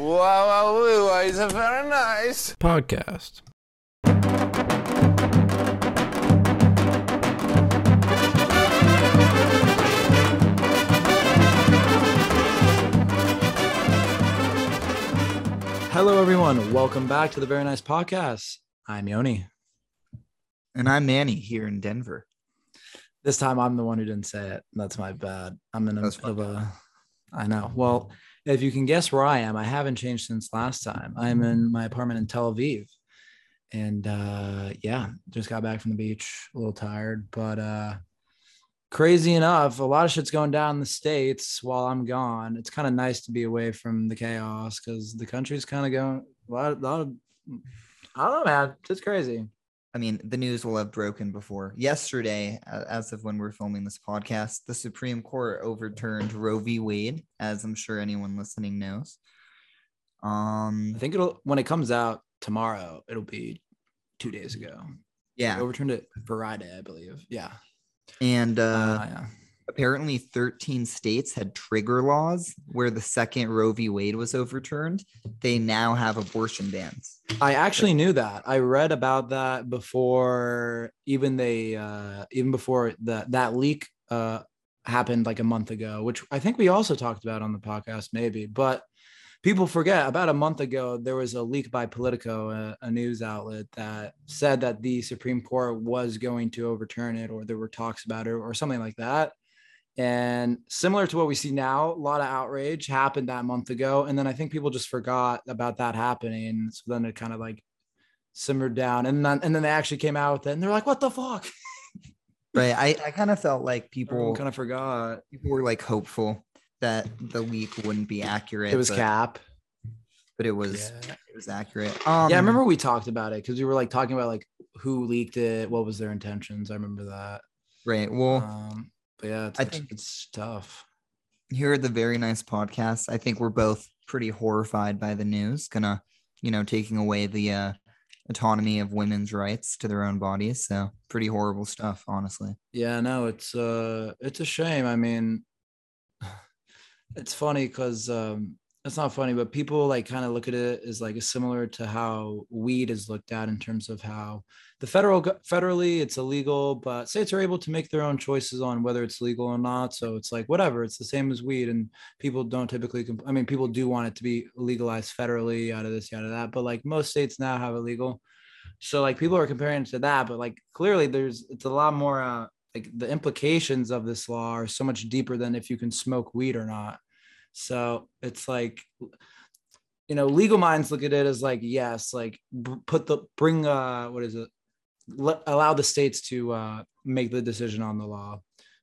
Wow, wow, wow, it's a very nice. podcast. Hello, everyone. Welcome back to the Very Nice Podcast. I'm Yoni. And I'm Manny here in Denver. This time I'm the one who didn't say it. That's my bad. I'm in a of a. I know. Well, if you can guess where I am, I haven't changed since last time. I'm in my apartment in Tel Aviv. And uh yeah, just got back from the beach, a little tired, but uh crazy enough, a lot of shit's going down in the states while I'm gone. It's kind of nice to be away from the chaos because the country's kind of going a lot, a lot of I don't know, man. It's crazy. I mean, the news will have broken before. Yesterday, uh, as of when we're filming this podcast, the Supreme Court overturned Roe v. Wade, as I'm sure anyone listening knows. Um, I think it'll when it comes out tomorrow, it'll be two days ago. yeah, They overturned it Friday, I believe. Yeah. and uh, Uh, yeah. Apparently 13 states had trigger laws where the second Roe v. Wade was overturned. They now have abortion bans. I actually knew that. I read about that before even they uh even before that that leak uh happened like a month ago, which I think we also talked about on the podcast maybe, but people forget about a month ago there was a leak by Politico, a, a news outlet that said that the Supreme Court was going to overturn it or there were talks about it or something like that. And similar to what we see now, a lot of outrage happened that month ago. And then I think people just forgot about that happening. So then it kind of like simmered down. And then and then they actually came out with it and they're like, what the fuck? Right. I, I kind of felt like people kind of forgot. people were like hopeful that the leak wouldn't be accurate. It was but, cap. but it was Yeah. it was accurate. Um, yeah, I remember we talked about it because we were like talking about like who leaked it, what was their intentions. I remember that. Right. Well, Um, but yeah, it's, I think- it's tough. here at the very nice podcast, I think we're both pretty horrified by the news. Gonna, you know, taking away the uh, autonomy of women's rights to their own bodies. So pretty horrible stuff, honestly. Yeah, no, it's uh it's a shame. I mean, it's funny because um it's not funny, but people like kind of look at it as like similar to how weed is looked at in terms of how the federal federally it's illegal, but states are able to make their own choices on whether it's legal or not. So it's like whatever, it's the same as weed, and people don't typically. Comp- I mean, people do want it to be legalized federally, out of this, out of that, but like most states now have it legal. So like people are comparing it to that, but like clearly there's it's a lot more uh like the implications of this law are so much deeper than if you can smoke weed or not. So it's like you know, legal minds look at it as like yes, like put the bring uh what is it? Let, allow the states to uh make the decision on the law,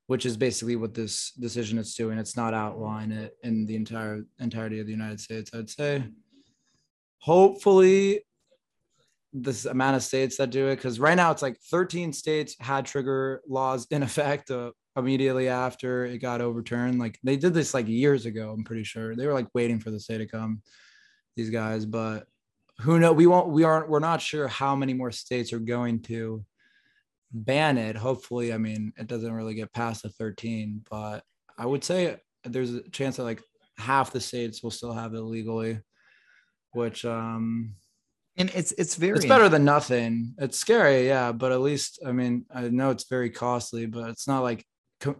which is basically what this decision is doing. It's not outline it in the entire entirety of the United States. I'd say hopefully this amount of states that do it because right now it's like 13 states had trigger laws in effect uh, immediately after it got overturned like they did this like years ago i'm pretty sure they were like waiting for the state to come these guys but who know we won't we aren't we're not sure how many more states are going to ban it hopefully i mean it doesn't really get past the 13 but i would say there's a chance that like half the states will still have it legally which um And it's it's very it's better than nothing. It's scary, yeah, but at least I mean I know it's very costly, but it's not like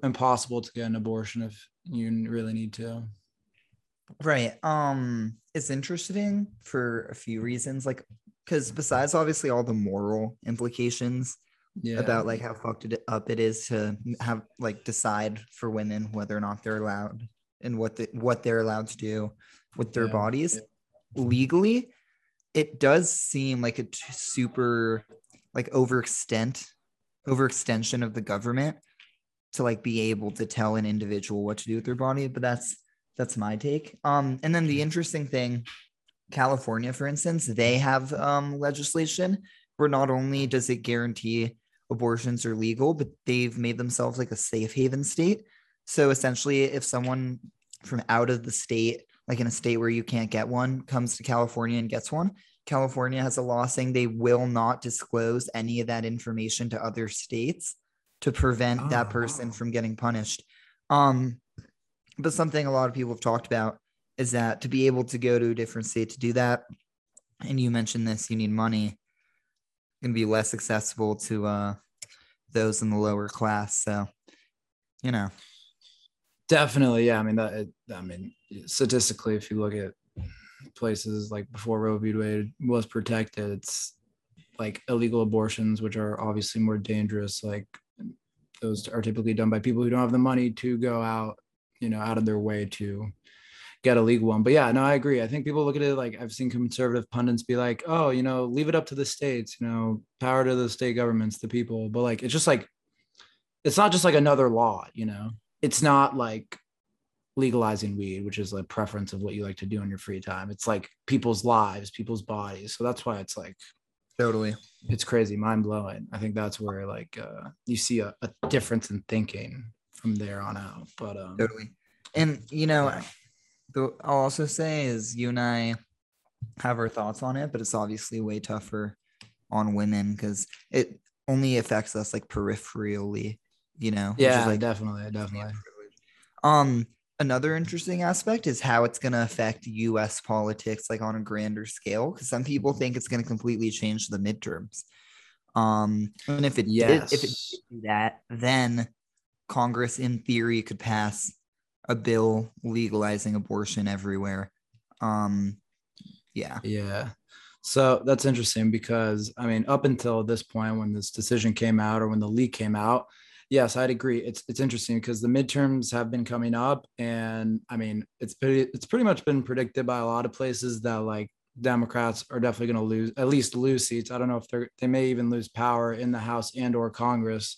impossible to get an abortion if you really need to. Right. Um, it's interesting for a few reasons. Like, because besides obviously all the moral implications Yeah, about like how fucked it up it is to have like decide for women whether or not they're allowed and what the what they're allowed to do with their Yeah. bodies legally it does seem like a super like overextent overextension of the government to like be able to tell an individual what to do with their body but that's that's my take. Um and then the interesting thing california for instance they have um legislation where not only does it guarantee abortions are legal but they've made themselves like a safe haven state. So essentially if someone from out of the state like in a state where you can't get one comes to california and gets one california has a law saying they will not disclose any of that information to other states to prevent that Oh, person wow. from getting punished um but something a lot of people have talked about is that to be able to go to a different state to do that, and you mentioned this, you need money, going to be less accessible to uh, those in the lower class. So, you know, Definitely, yeah. I mean that. I mean, statistically, if you look at places like before Roe v. Wade was protected, it's like illegal abortions, which are obviously more dangerous. Like those are typically done by people who don't have the money to go out, you know, out of their way to get a legal one. But yeah, no, I agree. I think people look at it like I've seen conservative pundits be like, oh, you know, leave it up to the states, you know, power to the state governments, the people. But like, it's just like, it's not just like another law, you know, it's not like legalizing weed, which is like preference of what you like to do in your free time. It's like people's lives, people's bodies. So that's why it's like totally. it's crazy, mind blowing. I think that's where like uh you see a, a difference in thinking from there on out. But um Totally. And you know, yeah. the I'll also say is you and I have our thoughts on it, but it's obviously way tougher on women because it only affects us like peripherally, you know. yeah, like definitely, definitely. Um, another interesting aspect is how it's going to affect U.S. politics, like on a grander scale, because some people think it's going to completely change the midterms. Um, and if it did, if it Yes. did do that, then Congress, in theory, could pass a bill legalizing abortion everywhere. Um, yeah, Yeah. So that's interesting because I mean, up until this point, when this decision came out or when the leak came out, yes, I'd agree. It's it's interesting because the midterms have been coming up, and I mean, it's pretty it's pretty much been predicted by a lot of places that like Democrats are definitely going to lose at least lose seats. I don't know if they're they may even lose power in the House and or Congress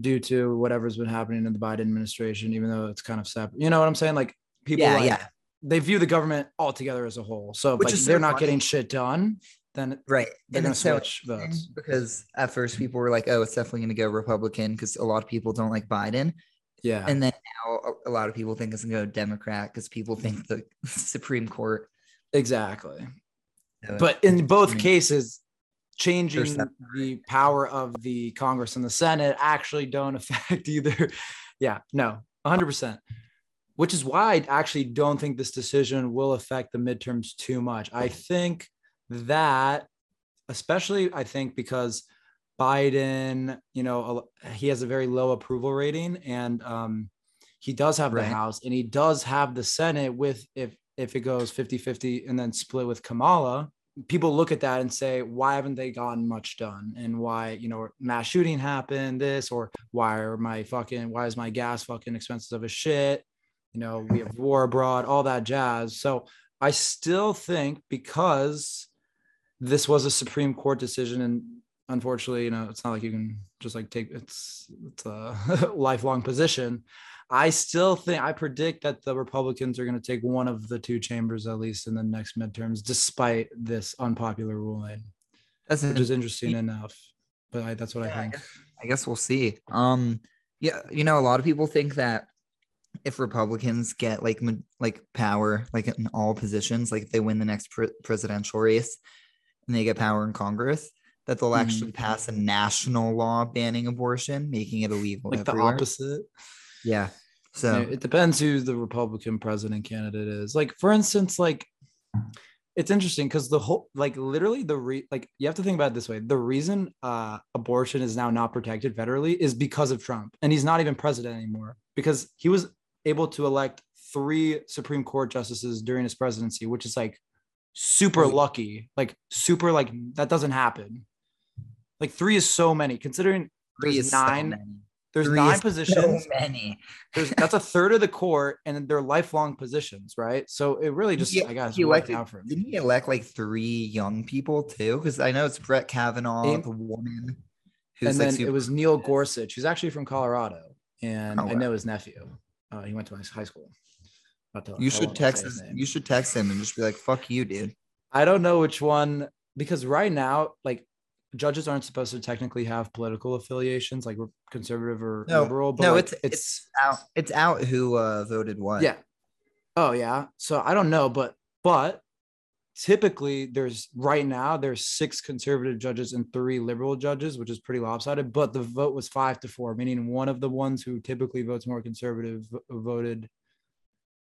due to whatever's been happening in the Biden administration, even though it's kind of separate. You know what I'm saying? Like people yeah, like, yeah, they view the government altogether as a whole. So Which like, so they're not funny. getting shit done, then right. they're And gonna so switch votes. because at first people were like, "Oh, it's definitely going to go Republican," because a lot of people don't like Biden. yeah, And then now a- lot of people think it's gonna go Democrat because people think the Supreme Court. exactly. uh, But in both I mean, cases, changing the power of the Congress and the Senate actually don't affect either. Yeah, no, 100%. Which is why I actually don't think this decision will affect the midterms too much. I think that, especially, I think because Biden, you know, he has a very low approval rating and um, he does have the Right. House and he does have the Senate with, if, if it goes 50 50 and then split with Kamala, people look at that and say, why haven't they gotten much done? And why, you know, mass shooting happened, this, or why are my fucking, why is my gas fucking expensive as shit? You know, we have war abroad, all that jazz. So I still think because this was a Supreme Court decision and unfortunately, you know, it's not like you can just like take it's it's a lifelong position. I still think I predict that the Republicans are going to take one of the two chambers at least in the next midterms, despite this unpopular ruling, that's which is interesting enough. But I, that's what Yeah, I I think. I guess we'll see. Um, yeah, you know, a lot of people think that if Republicans get like like power, like in all positions, like if they win the next pre- presidential race and they get power in Congress, that they'll Mhm. actually pass a national law banning abortion, making it illegal Like the opposite. Yeah. Yeah, So it depends who the Republican president candidate is. Like, for instance, like it's interesting because the whole like literally the re like you have to think about it this way. The reason uh abortion is now not protected federally is because of Trump, and he's not even president anymore because he was able to elect three Supreme Court justices during his presidency, which is like super lucky. Like super like that doesn't happen. Like three is so many considering three there's is so nine many. there's Three nine positions So many. there's that's a third of the court and they're lifelong positions right so it really just Yeah, i guess he worked elected- out for him Didn't he elect like three young people too? Because I know it's Brett Kavanaugh, And- the woman and who's then like it was neil gorsuch who's actually from colorado and Oh, i know his nephew uh, he went to my high school You I should text his his, you should text him and just be like, "Fuck you, dude." i don't know which one because right now like judges aren't supposed to technically have political affiliations like we're conservative or No, liberal but no, like, it's- it's Out, it's out who uh, voted what. Yeah. Oh yeah. So I don't know, but but typically there's right now there's six conservative judges and three liberal judges, which is pretty lopsided. But the vote was five to four, meaning one of the ones who typically votes more conservative voted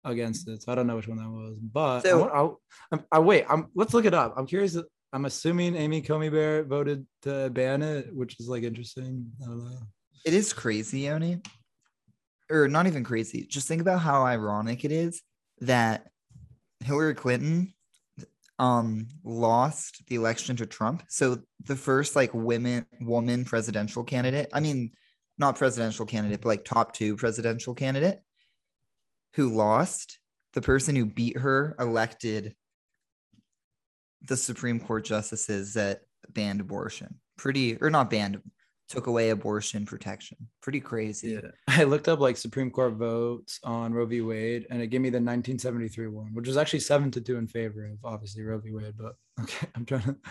against it. So I don't know which one that was, but So- I, I, I, wait. I'm let's look it up. I'm curious. I'm assuming Amy Coney Barrett voted to ban it, which is like interesting. I don't know. It is crazy, Yoni. Or not even crazy. Just think about how ironic it is that Hillary Clinton um lost the election to Trump. So the first like women woman presidential candidate, I mean not presidential candidate, but like top 2 presidential candidate who lost, the person who beat her elected the Supreme Court justices that banned abortion. Pretty or not banned, took away abortion protection. Pretty crazy. Yeah, I looked up like Supreme Court votes on Roe v. Wade, and it gave me the 1973 one, which was actually seven to two in favor of obviously Roe v. Wade. But okay, I'm trying to.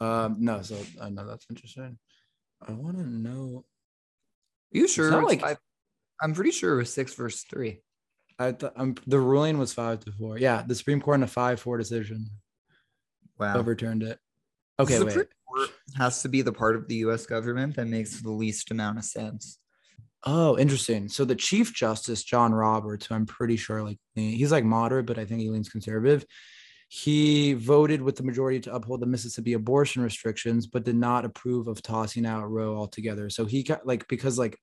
Um, no, so I know that's interesting. I want to know. you sure? not it's like- five- I'm pretty sure it was six versus three. I th- I'm, the ruling was five to four. Yeah, the Supreme Court in a five-four decision Wow. overturned it. Okay, Supreme wait. Court has to be the part of the US government that makes the least amount of sense. Oh, interesting. So the Chief Justice John Roberts, who I'm pretty sure like he's like moderate, but I think he leans conservative. He voted with the majority to uphold the Mississippi abortion restrictions, but did not approve of tossing out Roe altogether. So he got like because like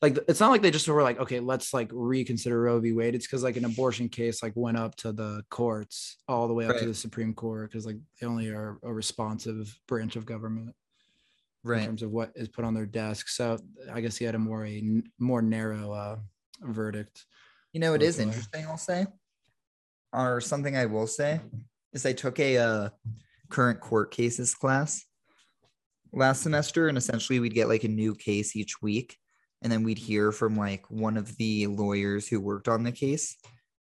like it's not like they just were like okay let's like reconsider Roe v Wade. It's because like an abortion case like went up to the courts all the way up to the Supreme Court because like they only are a responsive branch of government in terms of what is put on their desk. So I guess he had a more a more narrow uh, verdict. You know, it is interesting, I'll say. Or something I will say is I took a uh, current court cases class last semester, and essentially we'd get like a new case each week, and then we'd hear from like one of the lawyers who worked on the case.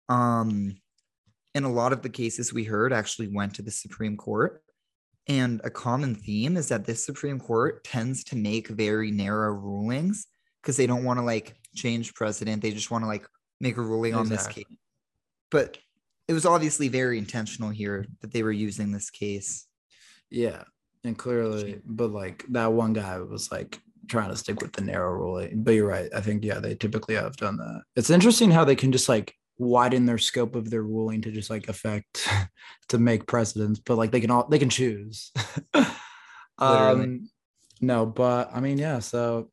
Um, and a lot of the cases we heard actually went to the Supreme Court. And a common theme is that this Supreme Court tends to make very narrow rulings because they don't want to like change precedent. They just want to like make a ruling on this case. But it was obviously very intentional here that they were using this case. Yeah, and clearly, but like that one guy was like trying to stick with the narrow ruling. But you're right. I think yeah, they typically have done that. It's interesting how they can just like widen their scope of their ruling to just like affect to make precedents, but like they can all they can choose. Um no, but I mean, yeah, so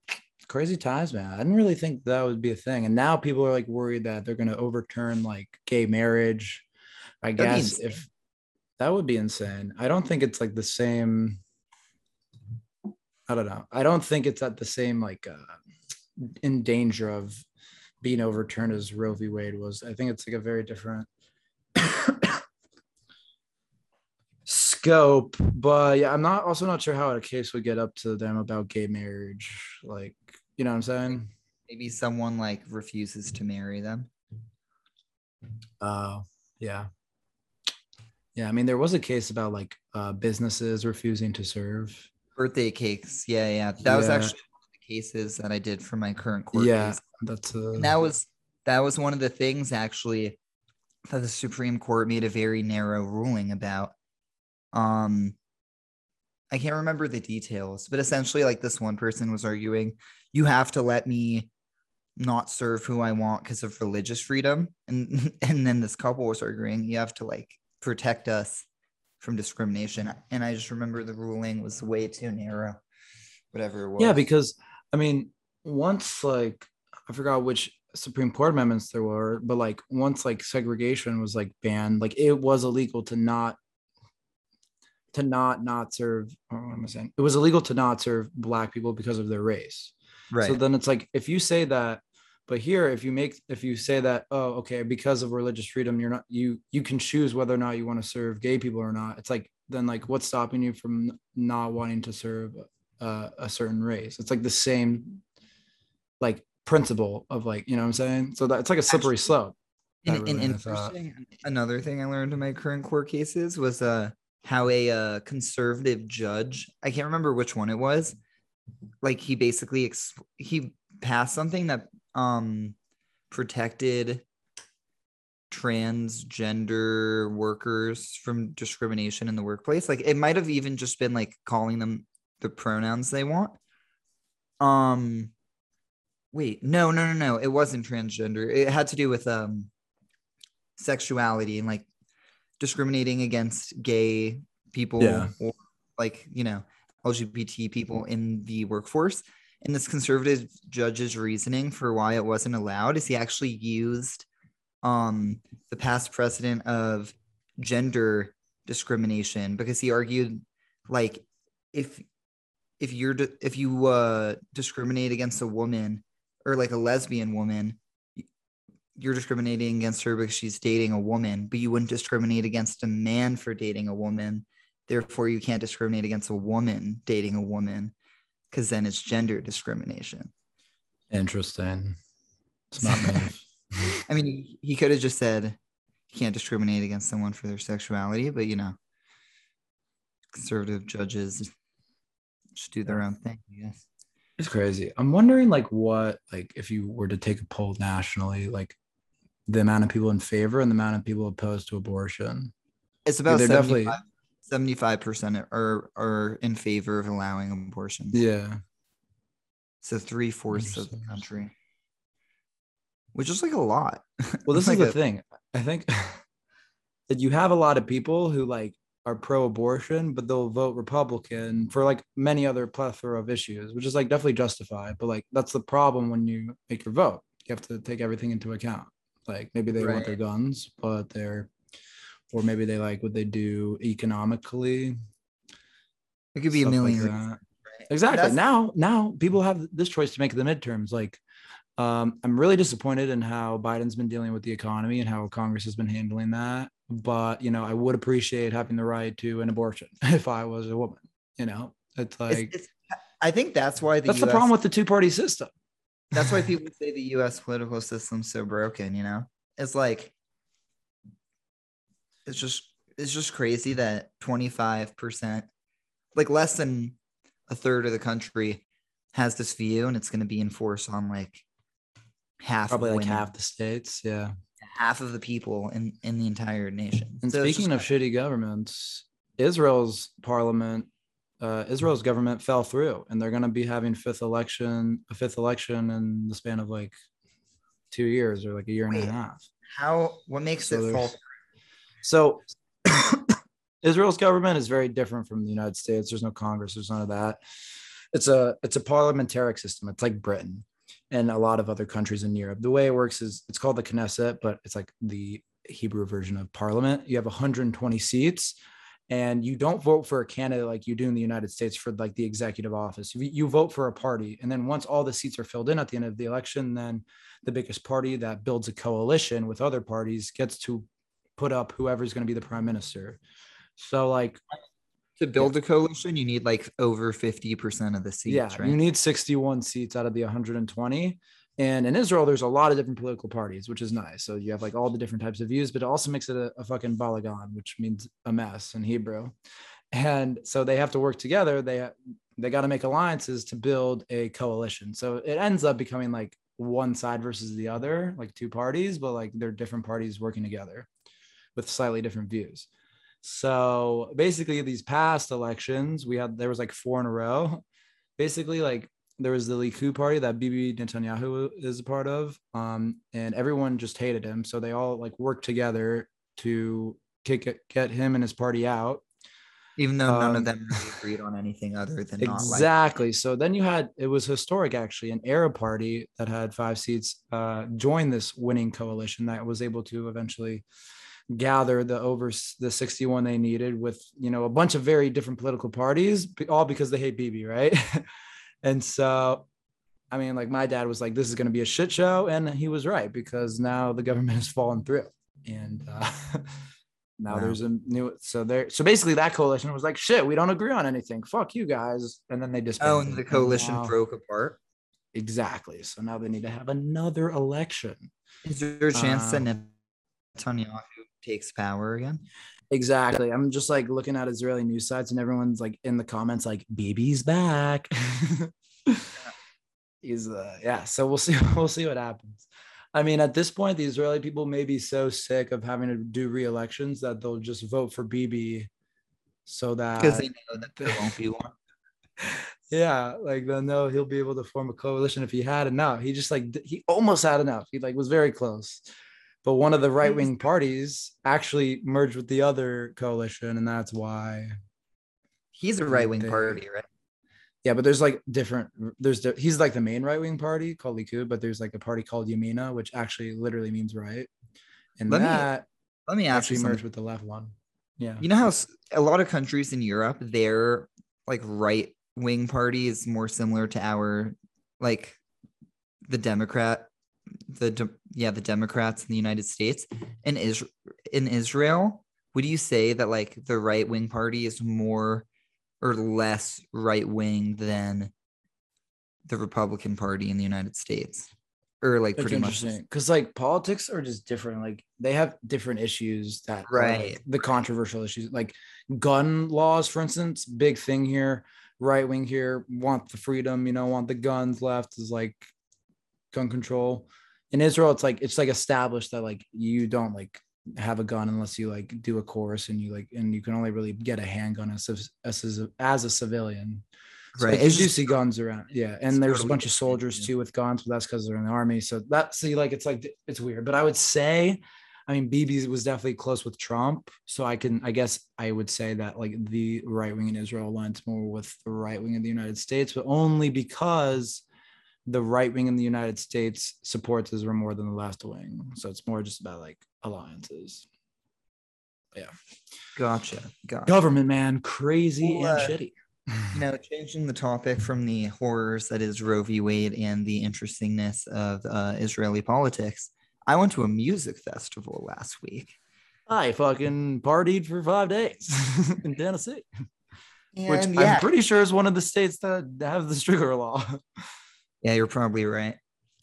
crazy times, man. I didn't really think that would be a thing. And now people are like worried that they're gonna overturn like gay marriage. I That'd guess if that would be insane. I don't think it's like the same. I don't know. I don't think it's at the same like uh, in danger of being overturned as Roe v. Wade was. I think it's like a very different scope. But yeah, I'm not also not sure how a case would get up to them about gay marriage. Like, you know what I'm saying? Maybe someone like refuses to marry them. Uh, yeah. Yeah, I mean, there was a case about like uh, businesses refusing to serve. Birthday cakes. Yeah, yeah. That was actually one of the cases that I did for my current court yeah, case. that's And that was that was one of the things actually that the Supreme Court made a very narrow ruling about. Um I can't remember the details, but essentially like this one person was arguing, you have to let me not serve who I want because of religious freedom. And and then this couple was arguing, you have to like protect us from discrimination. And I just remember the ruling was way too narrow. Whatever it was. Yeah, because I mean, once like I forgot which Supreme Court amendments there were, but like once like segregation was like banned, like it was illegal to not to not not serve. What am I saying? It was illegal to not serve black people because of their race. Right. So then it's like if you say that, but here if you make if you say that, oh, okay, because of religious freedom, you're not you you can choose whether or not you want to serve gay people or not. It's like then like what's stopping you from not wanting to serve uh, a certain race? It's like the same like principle of like you know what I'm saying. So that it's like a slippery Actually, slope. An, really thought. interesting another thing I learned in my current court cases was uh how a uh, conservative judge I can't remember which one it was like he basically ex- he passed something that um protected transgender workers from discrimination in the workplace like it might have even just been like calling them the pronouns they want Um, wait, no, no, no, no. It wasn't transgender. It had to do with um sexuality and like discriminating against gay people Yeah. or like you know LGBT people in the workforce. And this conservative judge's reasoning for why it wasn't allowed is he actually used um the past precedent of gender discrimination because he argued like if if you're if you uh discriminate against a woman or like a lesbian woman you're discriminating against her because she's dating a woman but you wouldn't discriminate against a man for dating a woman therefore you can't discriminate against a woman dating a woman because then it's gender discrimination Interesting. Smart move. i mean he, he could have just said you can't discriminate against someone for their sexuality but you know conservative judges just do their own thing i guess It's crazy. I'm wondering like what like if you were to take a poll nationally, like the amount of people in favor and the amount of people opposed to abortion. It's about they're definitely- 75 percent are are in favor of allowing abortion. Yeah. So three fourths of the country, which is like a lot. Well, this Like is the a- thing. I think that you have a lot of people who like are pro-abortion, but they'll vote Republican for like many other plethora of issues, which is like definitely justified. But like that's the problem when you make your vote. You have to take everything into account. Like maybe they want their guns, but they're or maybe they like what they do economically. It could be a stuff like million. right? Exactly. That's- now, now people have this choice to make the midterms. Like, um, I'm really disappointed in how Biden's been dealing with the economy and how Congress has been handling that. But you know, I would appreciate having the right to an abortion if I was a woman. You know, it's It's- like it's- I think that's why the that's US, the problem with the two-party system. that's why people say the U.S. political system's so broken. You know, it's like it's just it's just crazy that 25 percent, like less than a third of the country, has this view, and it's going to be enforced on like half, of Probably like women. half the states. Yeah. half of the people in in the entire nation. And So speaking of shitty governments, Israel's parliament, uh, Israel's government fell through, and they're going to be having fifth election, a fifth election in the span of like two years or like a year and a half. how what makes So it fall? So Israel's government is very different from the United States. There's no Congress. There's none of that. It's a it's a parliamentaric system. It's like Britain and a lot of other countries in Europe. The way it works is it's called the Knesset, but it's like the Hebrew version of parliament. You have 120 seats and you don't vote for a candidate like you do in the United States for like the executive office. You vote for a party. And then once all the seats are filled in at the end of the election, then the biggest party that builds a coalition with other parties gets to put up whoever's going to be the prime minister. So like To build a coalition, you need like over 50% of the seats, yeah, right? you need 61 seats out of the 120. And in Israel, there's a lot of different political parties, which is nice. So you have like all the different types of views, but it also makes it a, a fucking balagan, which means a mess in Hebrew. And so they have to work together. They they got to make alliances to build a coalition. So it ends up becoming like one side versus the other, like two parties, but like they're different parties working together with slightly different views. So basically, these past elections, we had there was like four in a row. Basically, like there was the Likud party that Bibi Netanyahu is a part of, um, and everyone just hated him. So they all like worked together to kick it, get him and his party out. Even though none um, of them really agreed on anything other than not like Exactly. So then you had it was historic actually. An Arab party that had five seats uh, joined this winning coalition that was able to eventually gather the over the 61 they needed with you know a bunch of very different political parties all because they hate Bibi, right? and so I mean like my dad was like this is going to be a shit show and he was right because now the government has fallen through and uh, now Wow. there's a new so there so basically that coalition was like shit we don't agree on anything fuck you guys and then they just Oh, and the coalition broke apart. exactly so now they need to have another election Is there a chance Um, that Netanyahu takes power again? Exactly. I'm just like looking at Israeli news sites and everyone's like in the comments like Bibi's back. He's uh yeah, so we'll see we'll see what happens. I mean, at this point, the Israeli people may be so sick of having to do re-elections that they'll just vote for BB so that Because they know that there won't be one. yeah, like then no, he'll be able to form a coalition if he had enough. He just like he almost had enough. He like was very close. But one of the right wing parties actually merged with the other coalition, and that's why. He's a right wing party, right? Yeah, but there's like different. There's the, he's like the main right wing party called Likud, but there's like a party called Yamina, which actually literally means right, and Let me that Let me ask actually merged with the left one. Yeah. You know how a lot of countries in Europe, their like right wing party is more similar to our like the Democrat, the de- yeah the Democrats in the United States. In Is in Israel, would you say that like the right wing party is more or less right wing than the Republican Party in the United States, or like That's pretty much? interesting because like politics are just different. Like they have different issues that are, like, Right. the controversial issues, like gun laws, for instance, big thing here. Right wing here want the freedom, you know, want the guns. Left is like gun control. In Israel, it's like it's like established that like you don't like have a gun unless you like do a course and you like and you can only really get a handgun as a, as a, as a civilian. So, Right. like, you do just- see guns around. Yeah. And there's a bunch of soldiers too with guns, but that's because they're in the army. So that see, like it's like it's weird. But I would say, I mean, Bibi was definitely close with Trump. So I can I guess I would say that like the right wing in Israel aligns more with the right wing in the United States, but only because the right wing in the United States supports Israel more than the left wing. So it's more just about like alliances. Yeah. Gotcha. Gotcha. Government man, crazy Well, and uh, shitty. you know, changing the topic from the horrors that is Roe v. Wade and the interestingness of uh, Israeli politics, I went to a music festival last week. I fucking partied for five days in Tennessee, which yeah, I'm pretty sure is one of the states that have the Strickler law. yeah, you're probably right.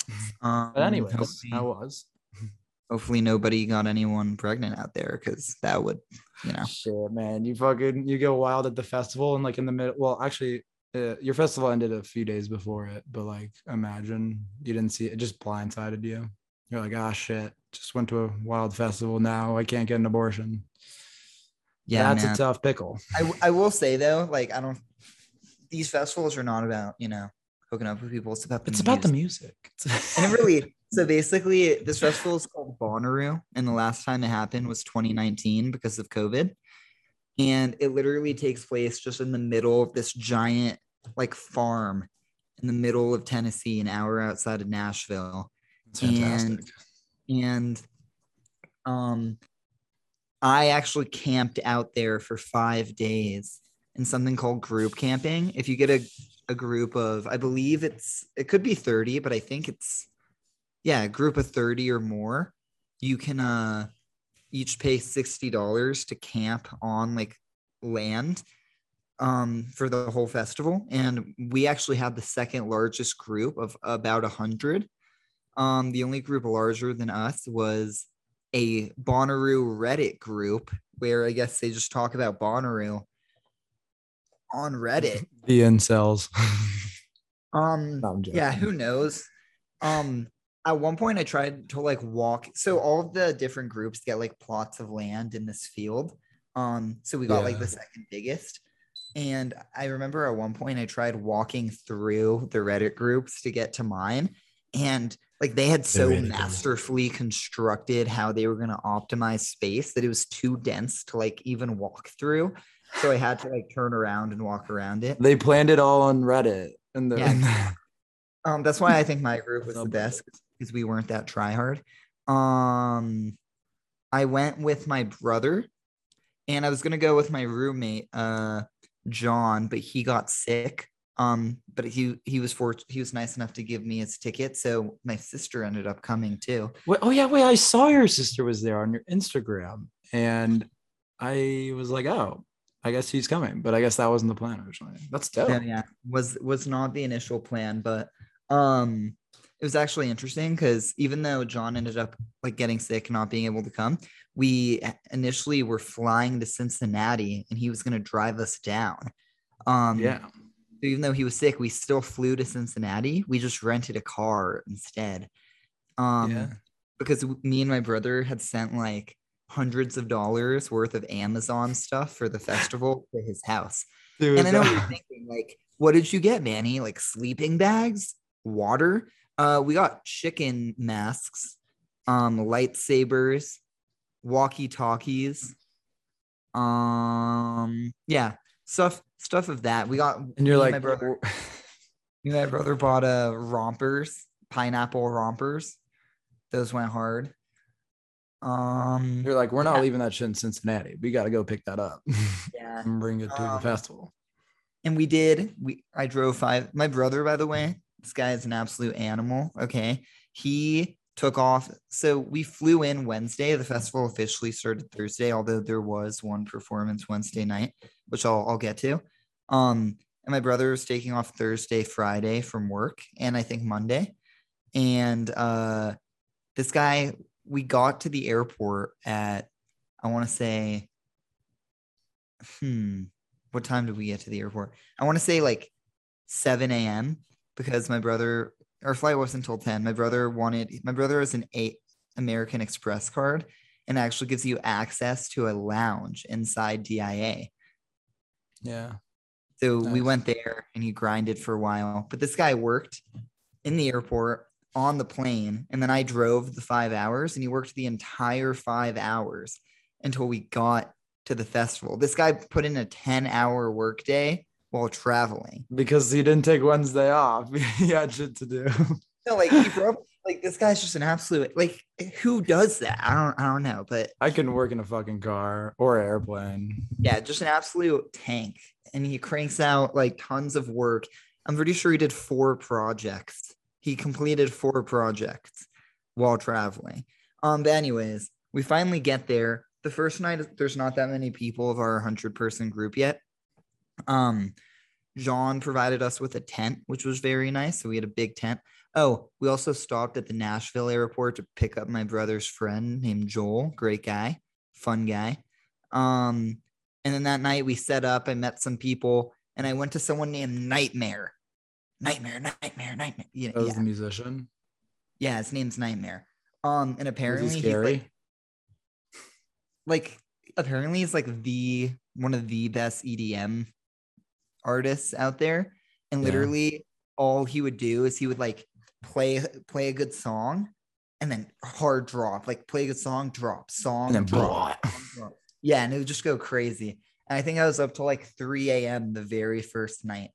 Um, But anyways, hopefully, I was. hopefully nobody got anyone pregnant out there because that would, you know, Shit, man, you fucking you go wild at the festival and like in the middle. Well, actually, uh, your festival ended a few days before it, but like imagine you didn't see it, it just blindsided you. You're like, ah, shit, just went to a wild festival. Now I can't get an abortion. yeah, that's man. a tough pickle. I, w- I will say though, like I don't. These festivals are not about you know hooking up with people. It's about the It's about the music. music. and it really so basically this festival is called Bonnaroo and the last time it happened was 2019 because of covid and it literally takes place just in the middle of this giant like farm in the middle of tennessee an hour outside of nashville fantastic. and um i actually camped out there for five days in something called group camping if you get a, a group of i believe it's it could be 30 but i think it's yeah a group of 30 or more. You can uh each pay $60 to camp on like land um for the whole festival. And we actually had the second largest group of about a 100 um, the only group larger than us was a Bonnaroo Reddit group where I guess they just talk about Bonnaroo on Reddit. the incels. Um, No, yeah, who knows? Um, at one point I tried to like walk. So all of the different groups get like plots of land in this field. Um, so we got like the second biggest. And I remember at one point I tried walking through the Reddit groups to get to mine. And like they had so really do. masterfully constructed how they were going to optimize space that it was too dense to like even walk through. So I had to like turn around and walk around it. They planned it all on Reddit. And the, Yeah. Um, that's why I think my group was the best because we weren't that try hard. Um, I went with my brother, and I was gonna go with my roommate, uh, John, but he got sick. Um, but he he was for he was nice enough to give me his ticket, so my sister ended up coming too. Wait, oh yeah, wait, I saw your sister was there on your Instagram. And I was like, oh, I guess he's coming. But I guess that wasn't the plan originally. That's dope. Yeah, yeah, was was not the initial plan, but um, it was actually interesting because even though John ended up like getting sick and not being able to come, we initially were flying to Cincinnati and he was going to drive us down. Um, yeah. so even though he was sick, we still flew to Cincinnati. We just rented a car instead. Um, yeah. because me and my brother had sent like hundreds of dollars worth of Amazon stuff for the festival to his house. Dude, And I know that- you're thinking, like, what did you get, Manny? Like sleeping bags, water. Uh, we got chicken masks, um, lightsabers, walkie talkies. Um, yeah, stuff stuff of that. We got And you're like, my brother. my brother bought a rompers, pineapple rompers. Those went hard. Um, you're like, we're not Yeah. leaving that shit in Cincinnati. We got to go pick that up yeah. and bring it to the Um, festival. and we did we i drove five my brother by the way this guy is an absolute animal okay he took off so we flew in wednesday the festival officially started thursday although there was one performance wednesday night which i'll, I'll get to um and my brother was taking off thursday friday from work and i think monday and uh this guy we got to the airport at i want to say hmm what time did we get to the airport? I want to say like 7 a.m. because my brother, our flight wasn't until 10. My brother wanted, my brother has an eight American Express card and actually gives you access to a lounge inside DIA. Yeah. So we went there and he grinded for a while. But this guy worked in the airport on the plane. And then I drove the five hours and he worked the entire five hours until we got to the festival. This guy put in a 10 hour workday while traveling. Because he didn't take Wednesday off. he had shit to do. No, like he broke like this guy's just an absolute like who does that? I don't I don't know, but I couldn't work in a fucking car or airplane. yeah, just an absolute tank. And he cranks out like tons of work. I'm pretty sure he did four projects. He completed four projects while traveling. Um, but anyways, we finally get there. The first night, there's not that many people of our 100 person group yet. Um, Jean provided us with a tent, which was very nice. So we had a big tent. Oh, we also stopped at the Nashville airport to pick up my brother's friend named Joel. Great guy, fun guy. Um, and then that night we set up. I met some people, and I went to someone named Nightmare. Nightmare, Nightmare, Nightmare. Yeah, That was yeah, the musician. yeah. His name's Nightmare. Um, and apparently he he's scary? like, like apparently he's like the one of the best EDM artists out there. And Yeah. literally all he would do is he would like play play a good song and then hard drop, like play a good song, drop, song, and then drop, drop. Yeah, and it would just go crazy. And I think I was up till like 3 a.m. the very first night.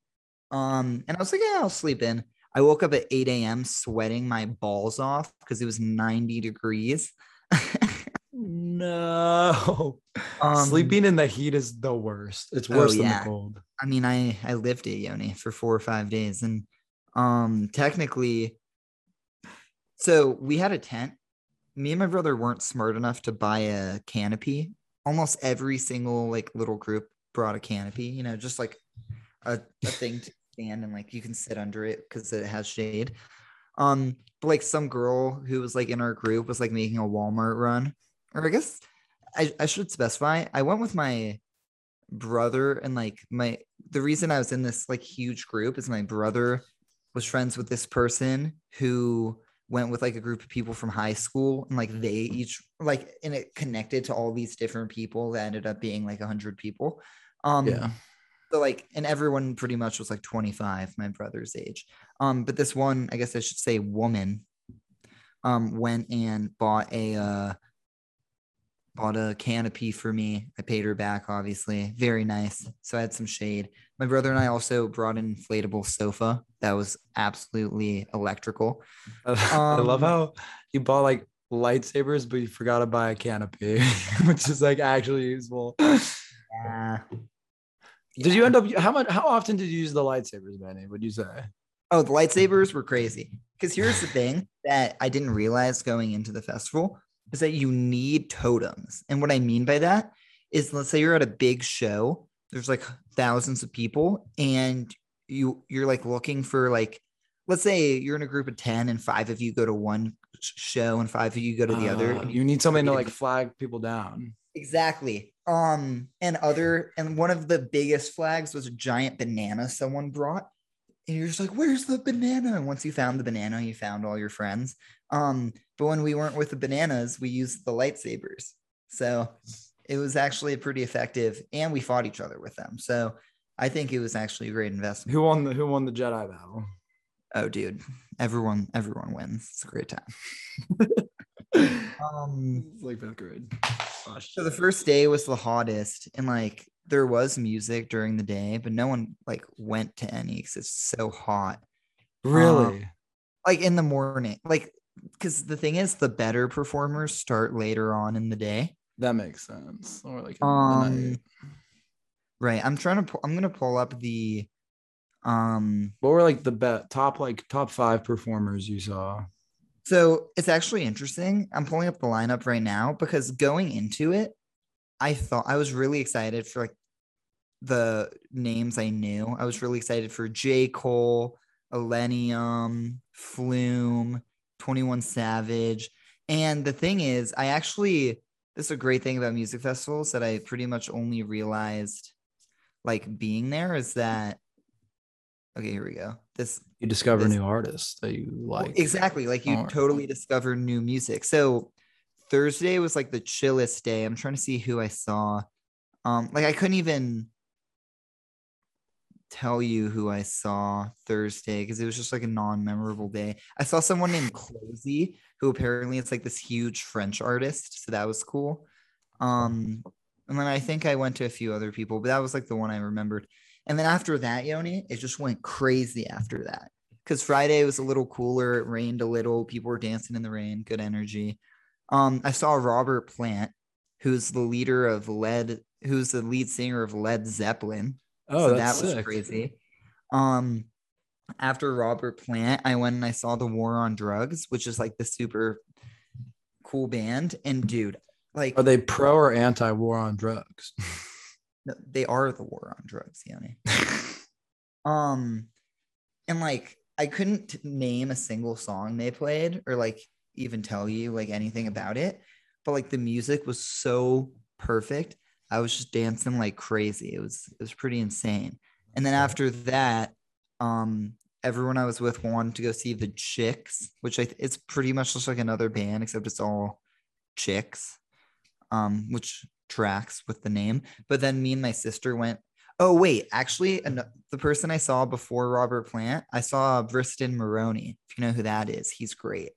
Um, and I was like, yeah, I'll sleep in. I woke up at 8 a.m. sweating my balls off because it was 90 degrees. No. Um, Sleeping in the heat is the worst. It's Oh, worse than yeah. the cold. I mean, I I lived it, Yoni, for four or five days, and um, technically, so we had a tent. Me and my brother weren't smart enough to buy a canopy. Almost every single like little group brought a canopy. You know, just like a, a thing to stand and like you can sit under it because it has shade. Um, but like some girl who was like in our group was like making a Walmart run, or I guess I, I should specify. I went with my brother and like my the reason I was in this like huge group is my brother was friends with this person who went with like a group of people from high school and like they each like and it connected to all these different people that ended up being like 100 people um Yeah. So like and everyone pretty much was like 25 my brother's age. Um but this one i guess i should say woman um went and bought a uh bought a canopy for me. I paid her back obviously. Very nice. So i had some shade. My brother and i also brought an inflatable sofa that was absolutely electrical. I love Um, how you bought like lightsabers, but you forgot to buy a canopy, which is like actually useful. yeah Did you end up how much how often did you use the lightsabers, Manny? Would you say? Oh, the lightsabers were crazy. Because here's the thing that I didn't realize going into the festival is that you need totems. And what I mean by that is let's say you're at a big show, there's like thousands of people, and you you're like looking for like let's say you're in a group of 10 and five of you go to one show and five of you go to the other. Uh, and you need something to like flag people down. Exactly. Um, and other and one of the biggest flags was a giant banana someone brought. And you're just like, where's the banana? And once you found the banana, you found all your friends. Um, but when we weren't with the bananas, we used the lightsabers. So it was actually pretty effective, and we fought each other with them. So I think it was actually a great investment. Who won the Who won the Jedi battle? Oh, dude, everyone, everyone wins. It's a great time. Um, It's like fifth grade. Gosh. so the first day was the hottest, and like there was music during the day, but no one like went to any because it's so hot. really? Like in the morning, like because the thing is, the better performers start later on in the day. that makes sense. Or like in the Um, night. right. I'm trying to. Pu- I'm gonna pull up the. Um. What were like the bet top like top five performers you saw? So it's actually interesting. I'm pulling up the lineup right now because going into it, I thought I was really excited for like the names I knew. I was really excited for J. Cole, Illenium, Flume, 21 Savage. And the thing is, I actually this is a great thing about music festivals that I pretty much only realized like being there is that okay, here we go. This You discover This- new artists that you like. exactly. Like you totally discover new music. So Thursday was like the chillest day. I'm trying to see who I saw. Um, like I couldn't even tell you who I saw Thursday because it was just like a non-memorable day. I saw someone named CloZee, who apparently it's like this huge French artist. So that was cool. Um, and then I think I went to a few other people, but that was like the one I remembered. And then after that, Yoni, it just went crazy after that because Friday was a little cooler. It rained a little. People were dancing in the rain. Good energy. Um, I saw Robert Plant, who's the leader of Led, who's the lead singer of Led Zeppelin. oh, so that was sick. crazy. Um, after Robert Plant, I went and I saw the War on Drugs, which is like the super cool band. And dude, like Are they pro or anti war on drugs? no, they are the War on Drugs, Yoni. Um, and like I couldn't name a single song they played or like even tell you like anything about it, but like the music was so perfect. I was just dancing like crazy. It was it was pretty insane. And then after that, um, everyone I was with wanted to go see the Chicks, which I th- it's pretty much just like another band except it's all chicks, um, which tracks with the name. But then me and my sister went Oh wait, actually, an- the person I saw before Robert Plant, I saw Briston Maroney. If you know who that is, he's great.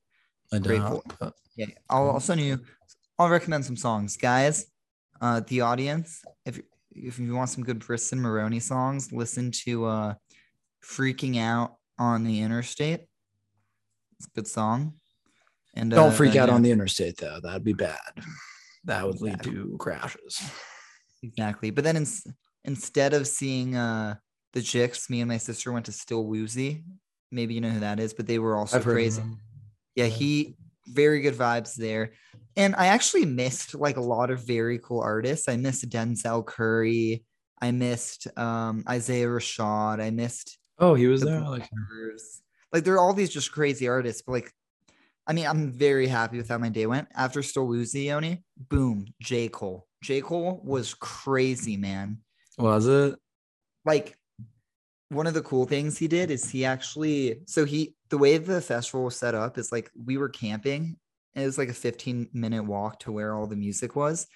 I don't. Yeah, I'll I'll send you. I'll recommend some songs, guys. Uh, the audience, if if you want some good Briston Maroney songs, listen to uh, "Freaking Out on the Interstate." It's a good song. And Don't uh, freak out yeah, on the interstate though. That'd be bad. That would lead to crashes. exactly. But then ins- instead of seeing uh the chicks, me and my sister went to Still Woozy. Maybe you know who that is, but they were also I've crazy. yeah Yeah. he very good vibes there and i actually missed like a lot of very cool artists i missed denzel curry i missed um isaiah rashad i missed Oh, he was the there. Like, like there are all these just crazy artists but like i mean i'm very happy with how my day went after Stoluzioni, boom j cole j cole was crazy man was it? like one of the cool things he did is he actually so he the way the festival was set up is like we were camping and it was like a 15 minute walk to where all the music was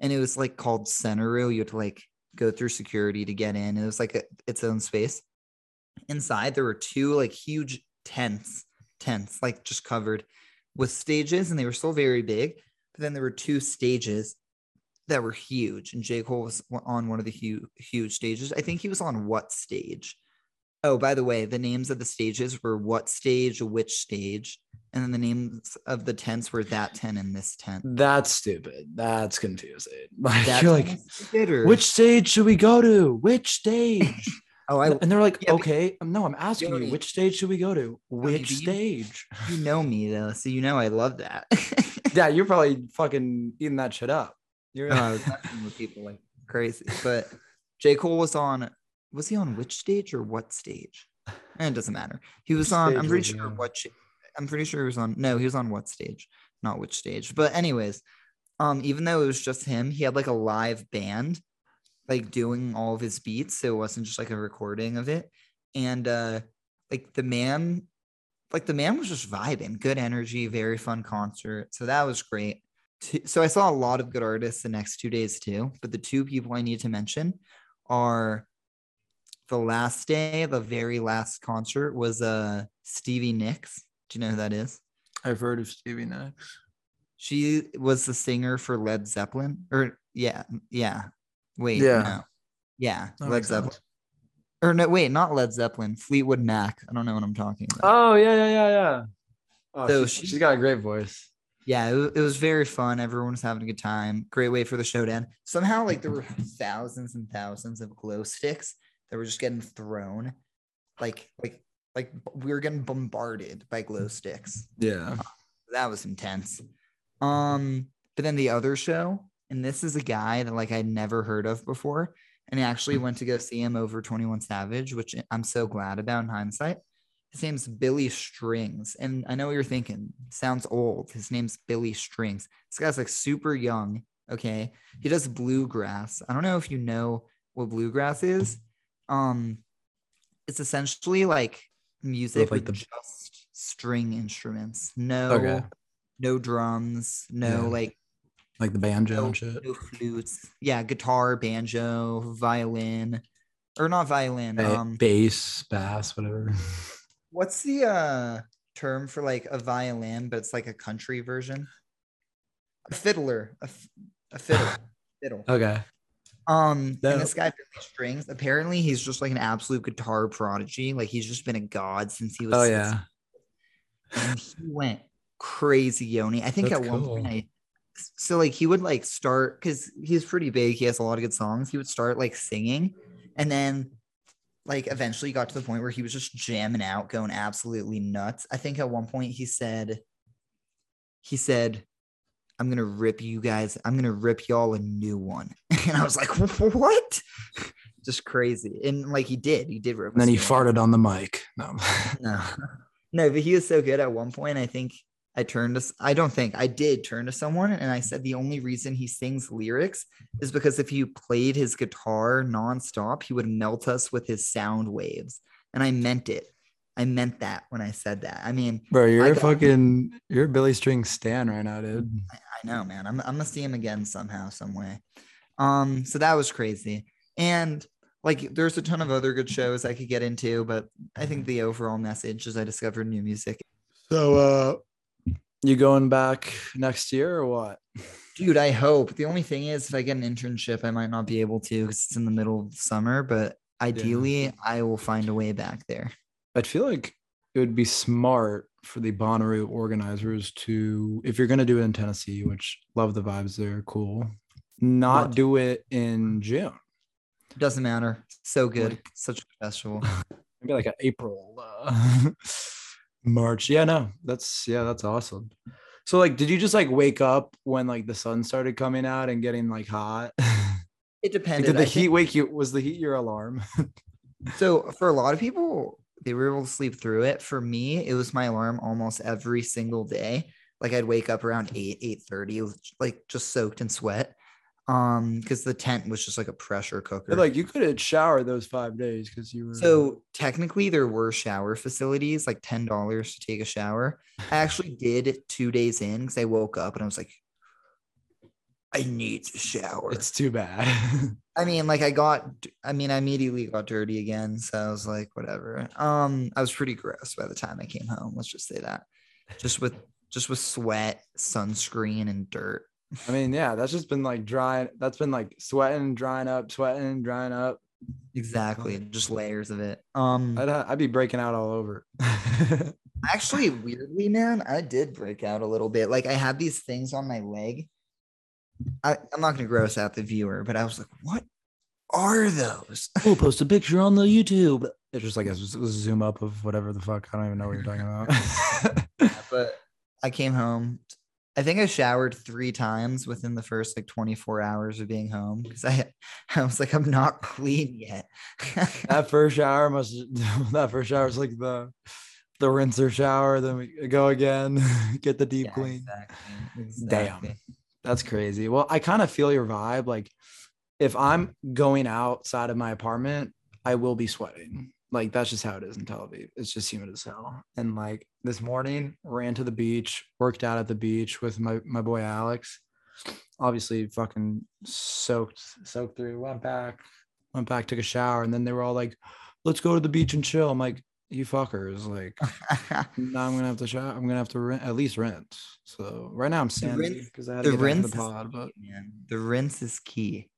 and it was like called Centeroo. You had to like go through security to get in. It was like a, its own space. Inside there were two like huge tents, tents like just covered with stages, and they were still very big. But then there were two stages that were huge, and J Cole was on one of the huge huge stages. I think he was on what stage? Oh, by the way, the names of the stages were what stage, which stage, and then the names of the tents were that tent and this tent. That's stupid. That's confusing. Like That you're like, which stage should we go to? Which stage? Oh, I and they're like, Yeah, okay, no, I'm asking Jody- you, which stage should we go to? Which you- stage? you know me though, so you know I love that. yeah, you're probably fucking eating that shit up. You're I with people like crazy. But J. Cole was on was he on which stage or what stage? And it doesn't matter. He was Which on, I'm pretty sure on? what I'm pretty sure he was on no, he was on what stage, not which stage. But anyways, um, even though it was just him, he had like a live band like doing all of his beats. So it wasn't just like a recording of it. And uh like the man like the man was just vibing, good energy, very fun concert. So that was great. So I saw a lot of good artists the next two days too. But the two people I need to mention are the last day, the very last concert was uh Stevie Nicks. Do you know who that is? I've heard of Stevie Nicks. She was the singer for Led Zeppelin. Or yeah, yeah. Wait, Yeah. no. Yeah, That Led Zeppelin. sense. Or no, wait, not Led Zeppelin. Fleetwood Mac. I don't know what I'm talking about. Oh yeah, yeah, yeah, yeah. Oh, So she, she- she's got a great voice. Yeah, it, it was very fun. Everyone was having a good time. Great way for the show to end. Somehow, like there were thousands and thousands of glow sticks that were just getting thrown, like like like we were getting bombarded by glow sticks. Yeah. That was intense. Um, but then the other show, and this is a guy that like I'd never heard of before, and I actually went to go see him over Twenty One Savage, which I'm so glad about in hindsight. His name's Billy Strings. And I know what you're thinking. Sounds old. His name's Billy Strings. This guy's like super young. Okay. He does bluegrass. I don't know if you know what bluegrass is. Um, it's essentially like music like with the- just string instruments. No, Okay. no drums, no Yeah. like Like the banjo no, and shit. no flutes. Yeah, guitar, banjo, violin, or not violin. Ba- Um, bass, bass, whatever. what's the uh term for like a violin, but it's like a country version? A fiddler, a, f- a fiddle, fiddle. Okay. Um, No. and this guy Billy Strings. Apparently, he's just like an absolute guitar prodigy. Like he's just been a god since he was. Oh six. yeah. and he went crazy, Yoni. I think That's at one point. I so like he would like start because he's pretty big. He has a lot of good songs. He would start like singing, and then like eventually got to the point where he was just jamming out, going absolutely nuts. I think at one point he said, he said, "I'm gonna rip you guys. I'm gonna rip y'all a new one," and I was like, "What?" Just crazy, and like he did. He did rip. And then he farted on the mic. No. no, no, but he was so good at one point. I think I turned to, s- I don't think I did turn to someone and I said the only reason he sings lyrics is because if you played his guitar nonstop, he would melt us with his sound waves. And I meant it. I meant that when I said that. I mean, Bro, you're I a got- fucking you're a Billy String stan right now, dude. I know, man. I'm, I'm gonna see him again somehow, some way. Um, so that was crazy. And like there's a ton of other good shows I could get into, but I think the overall message is I discovered new music So uh you going back next year or what? Dude, I hope. The only thing is, if I get an internship, I might not be able to because it's in the middle of summer. But ideally, I will find a way back there. I'd feel like it would be smart for the Bonnaroo organizers to, if you're gonna do it in Tennessee, which love the vibes there, cool, not What? do it in June. Doesn't matter. So good. Like- Such a festival. Maybe like an April, uh, March. Yeah, no, that's yeah, that's awesome. So like, did you just like wake up when like the sun started coming out and getting like hot? It Like, depended. did the I heat think- wake you? Was the heat your alarm? so for a lot of people, they were able to sleep through it. For me, it was my alarm almost every single day. Like I'd wake up around eight, eight thirty, like just soaked in sweat. Um, because the tent was just like a pressure cooker. like you could have showered those five days because you were So technically, there were shower facilities, like ten dollars to take a shower. I actually did two days in because I woke up and I was like, I need to shower. It's too bad. I mean, like I got, I mean, I immediately got dirty again, so I was like, whatever. Um, I was pretty gross by the time I came home. Let's just say that, just with just with sweat, sunscreen, and dirt. I mean, yeah, that's just been like drying. That's been like sweating, drying up, sweating, drying up. Exactly, just layers of it. Um, I'd I'd be breaking out all over. Actually, weirdly, man, I did break out a little bit. Like I had these things on my leg. I, I'm not gonna gross out the viewer, but I was like, what are those? we'll post a picture on the YouTube. It's just like a zoom up of whatever the fuck. I don't even know what you're talking about. but I came home. I think I showered three times within the first like 24 hours of being home because I I was like, I'm not clean yet. that first shower must that first shower is like the the rinser shower. Then we go again, get the deep Yeah, clean. exactly, Damn. That's crazy. Well, I kind of feel your vibe. Like, if I'm going outside of my apartment, I will be sweating. Like, that's just how it is in Tel Aviv. It's just humid as hell. And like this morning, ran to the beach, worked out at the beach with my my boy Alex. Obviously, fucking soaked, soaked through. Went back, went back, took a shower, and then they were all like, "Let's go to the beach and chill." I'm like, "You fuckers!" Like, now I'm gonna have to shower. I'm gonna have to rent, at least rent. So right now I'm sandy because I had the to get rinse the pod, but Man, the rinse is key.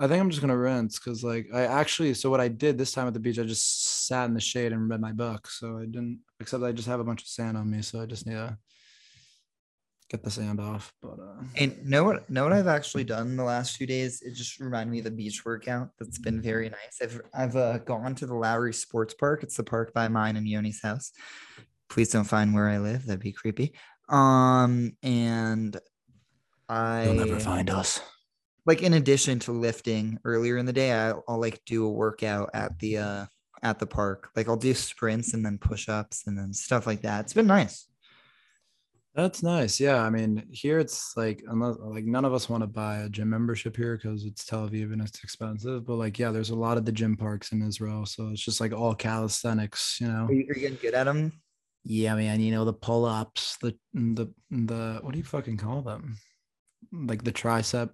I think I'm just gonna rinse because like I actually so what I did this time at the beach, I just sat in the shade and read my book. So I didn't except I just have a bunch of sand on me, so I just need to get the sand off. But uh And know what know what I've actually done the last few days? It just reminded me of the beach workout. That's been very nice. I've I've uh, gone to the Lowry Sports Park. It's the park by mine and Yoni's house. Please don't find where I live. That'd be creepy. Um and I you'll never find us. Like in addition to lifting earlier in the day, I, I'll like do a workout at the uh at the park. Like I'll do sprints and then push-ups and then stuff like that. It's been nice. That's nice. Yeah. I mean, here it's like unless like none of us want to buy a gym membership here because it's Tel Aviv and it's expensive. But like, yeah, there's a lot of the gym parks in Israel. So it's just like all calisthenics, you know. Are you, are you getting good at them? Yeah, man. You know, the pull-ups, the the the what do you fucking call them? Like the tricep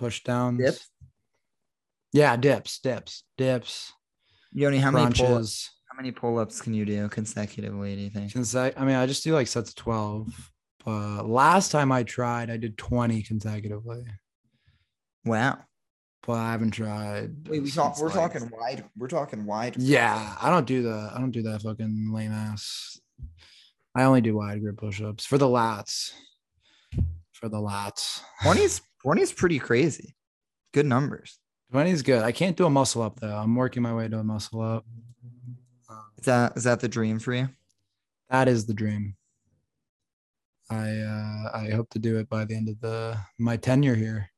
push downs. Dips? Yeah, dips, dips, dips, Yoni, how many pull-ups, how many pull-ups can you do consecutively, do you think? Conse- I mean, I just do like sets of 12. But last time I tried, I did 20 consecutively. Wow. But I haven't tried. Wait, we talk, we're like- talking wide. We're talking wide. Yeah, I don't do the I don't do that fucking lame ass. I only do wide grip push-ups for the lats. For the lats. 20 is 20 is pretty crazy. Good numbers. 20 is good. I can't do a muscle up though. I'm working my way to a muscle up. Is that is that the dream for you? That is the dream. I uh I hope to do it by the end of the my tenure here.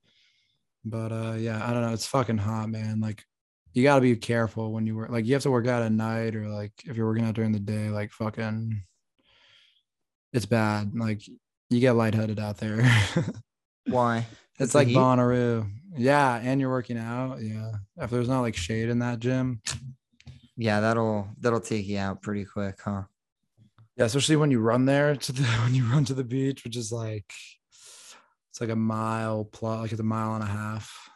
But uh yeah, I don't know. It's fucking hot, man. Like you gotta be careful when you work like you have to work out at night or like if you're working out during the day, like fucking it's bad. Like you get lightheaded out there. Why? It's like heat? Bonnaroo. Yeah, and you're working out. Yeah. If there's not like shade in that gym, Yeah, that'll that'll take you out pretty quick, huh? Yeah, especially when you run there to the when you run to the beach, which is like it's like a mile plus, like it's a mile and a half.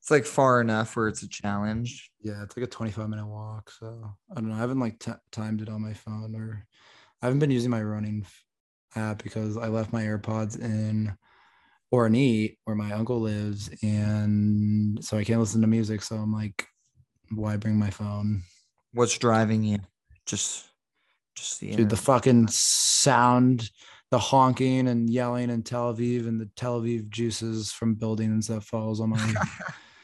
It's like far enough where it's a challenge. Yeah, it's like a 25 minute walk. So I don't know. I haven't like t- timed it on my phone or I haven't been using my running app because I left my AirPods in Ornate where my uncle lives. And so I can't listen to music. So I'm like, why bring my phone? What's driving you? Just just the, Dude, the fucking sound, the honking and yelling in Tel Aviv and the Tel Aviv juices from buildings that falls on my.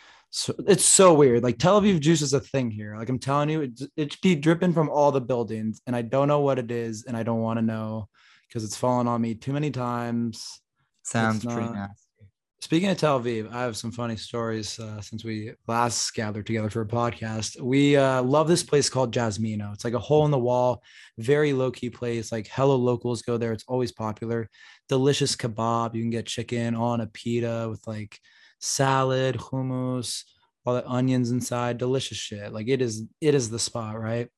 so it's so weird. Like Tel Aviv juice is a thing here. Like I'm telling you, it it be dripping from all the buildings, and I don't know what it is, and I don't want to know because it's fallen on me too many times. Sounds pretty nasty. Speaking of Tel Aviv, I have some funny stories uh, since we last gathered together for a podcast. We uh, love this place called Jasmino. It's like a hole in the wall, very low key place. Like hello locals go there. It's always popular. Delicious kebab. You can get chicken on a pita with like salad, hummus, all the onions inside. Delicious shit. Like it is. It is the spot, right?